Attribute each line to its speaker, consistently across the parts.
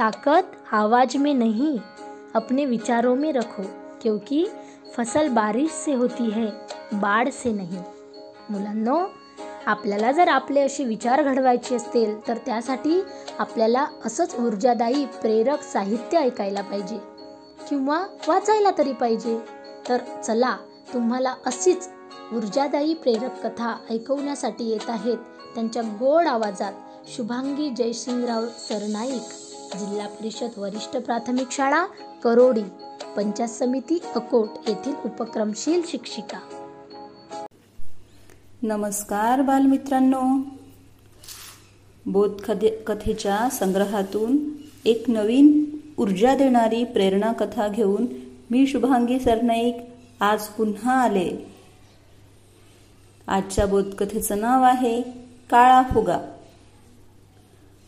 Speaker 1: ताकत आवाज में नहीं अपने विचारों में रखो क्योंकि फसल बारिश से होती है बाढ से नाही। मुलांनो आपल्याला जर आपले असे विचार घडवायचे असतील तर त्यासाठी आपल्याला असंच ऊर्जादायी प्रेरक साहित्य ऐकायला पाहिजे किंवा वाचायला तरी पाहिजे. तर चला तुम्हाला अशीच ऊर्जादायी प्रेरक कथा ऐकवण्यासाठी येत आहेत त्यांच्या गोड आवाजात शुभांगी जयसिंगराव सरनाईक. जिल्हा परिषद वरिष्ठ प्राथमिक शाळा करोडी पंचायत समिती अकोट येथील उपक्रमशील शिक्षिका.
Speaker 2: नमस्कार बालमित्रांनो. बोध कथेच्या संग्रहातून एक नवीन ऊर्जा देणारी प्रेरणा कथा घेऊन मी शुभांगी सरनाईक आज पुन्हा आले. आजच्या बोधकथेचं नाव आहे काळा फुगा.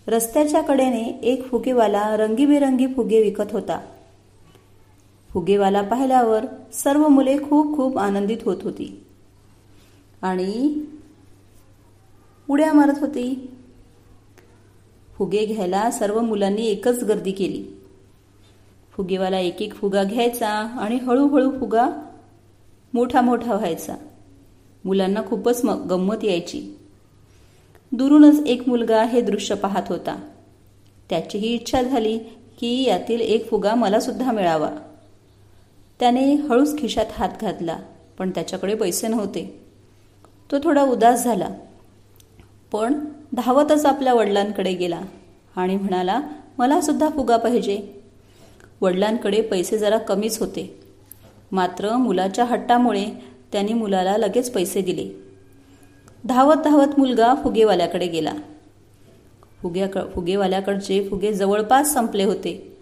Speaker 2: रस्त्याच्या कडेने एक फुगेवाला रंगीबेरंगी फुगे विकत होता. फुगेवाला पाहिल्यावर सर्व मुले खूप खूप आनंदित होत होती. आणि उड्या मारत होती. फुगे घ्यायला सर्व मुलांनी एकच गर्दी केली. फुगेवाला एक एक फुगा घ्यायचा आणि हळूहळू फुगा मोठा मोठा व्हायचा. मुलांना खूपच गंमत यायची. दुरूनच एक मुलगा हे दृश्य पाहत होता. त्याचीही इच्छा झाली की यातील एक फुगा मला सुद्धा मिळावा. त्याने हळूच खिशात हात घातला पण त्याच्याकडे पैसे नव्हते. तो थोडा उदास झाला. पण धावतच आपल्या वडिलांकडे गेला आणि म्हणाला मला सुद्धा फुगा पाहिजे. वडिलांकडे पैसे जरा कमीच होते. मात्र मुलाच्या हट्टामुळे त्यांनी मुलाला लगेच पैसे दिले. धावत धावत मुलगा फुगेवाल्याकडे गेला. फुग्या फुगेवाल्याकडचे फुगे जवळपास संपले होते.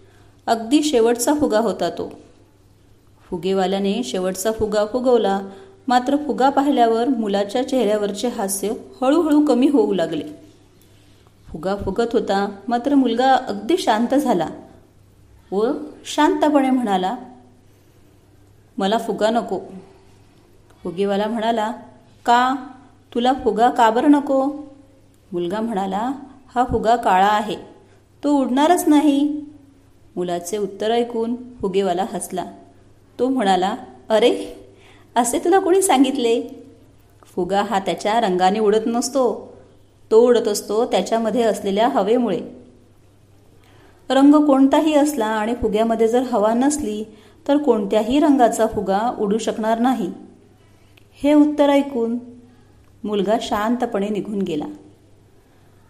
Speaker 2: अगदी शेवटचा फुगा होता तो. फुगेवाल्याने शेवटचा फुगा फुगवला. मात्र फुगा पाहिल्यावर मुलाच्या चेहऱ्यावरचे हास्य हळूहळू कमी होऊ लागले. फुगा फुगत होता मात्र मुलगा अगदी शांत झाला व शांतपणे म्हणाला मला फुगा नको. फुगेवाला म्हणाला का? तुला फुगा का बरं नको? मुलगा म्हणाला हा फुगा काळा आहे. तो उडणारच नाही. मुलाचे उत्तर ऐकून फुगेवाला हसला. तो म्हणाला अरे असे तुला कोणी सांगितले? फुगा हा त्याच्या रंगाने उडत नसतो. तो उडत असतो त्याच्यामध्ये असलेल्या हवेमुळे. रंग कोणताही असला आणि फुग्यामध्ये जर हवा नसली तर कोणत्याही रंगाचा फुगा उडू शकणार नाही. हे उत्तर ऐकून मुलगा शांतपणे निघून गेला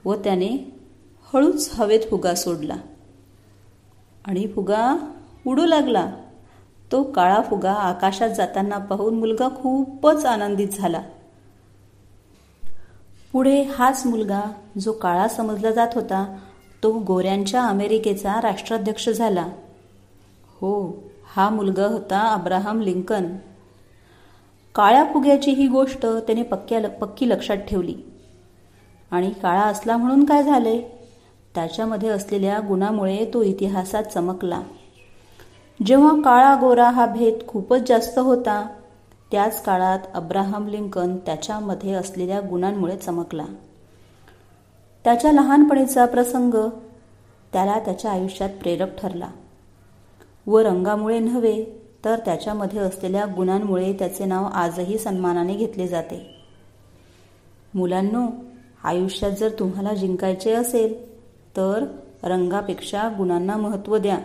Speaker 2: व त्याने हळूच हवेत फुगा सोडला. आणि फुगा उडू लागला. तो काळा फुगा आकाशात जाताना पाहून मुलगा खूपच आनंदित झाला. पुढे हाच मुलगा जो काळा समजला जात होता तो गोऱ्यांच्या अमेरिकेचा राष्ट्राध्यक्ष झाला. हो हा मुलगा होता अब्राहम लिंकन. काळ्या फुग्याची ही गोष्ट त्याने पक्क्या पक्की लक्षात ठेवली. आणि काळा असला म्हणून काय झाले त्याच्यामध्ये असलेल्या गुणामुळे तो इतिहासात चमकला. जेव्हा काळा गोरा हा भेद खूपच जास्त होता त्याच काळात अब्राहम लिंकन त्याच्यामध्ये असलेल्या गुणांमुळे चमकला. त्याच्या लहानपणीचा प्रसंग त्याला त्याच्या आयुष्यात प्रेरक ठरला. व रंगामुळे नव्हे तर त्याच्यामध्ये असलेल्या गुणांमुळे त्याचे नाव आजही सन्मानाने घेतले जाते. मुलांनो आयुष्यात जर तुम्हाला जिंकायचे असेल तर रंगापेक्षा गुणांना महत्त्व द्या.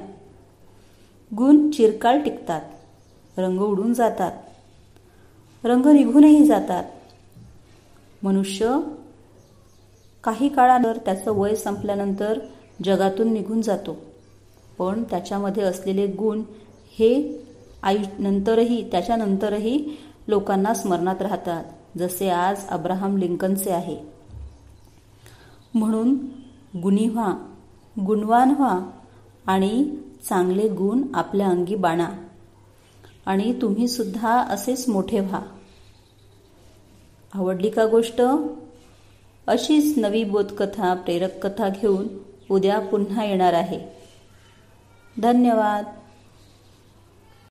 Speaker 2: गुण चिरकाळ टिकतात रंग उडून जातात रंग निघूनही जातात. मनुष्य काही काळानंतर त्याचं वय संपल्यानंतर जगातून निघून जातो पण त्याच्यामध्ये असलेले गुण हे आई नंतरही त्याच्यानंतरही लोकांना स्मरणात राहतात जसे आज अब्राहम लिंकनचे आहे. म्हणून गुणी व्हा गुणवान व्हा आणि चांगले गुण आपल्या अंगी बाणा. आणि तुम्ही सुद्धा असेच मोठे व्हा. आवडली का गोष्ट? अशीच नवी बोधकथा प्रेरक कथा घेऊन उद्या पुन्हा येणार आहे. धन्यवाद.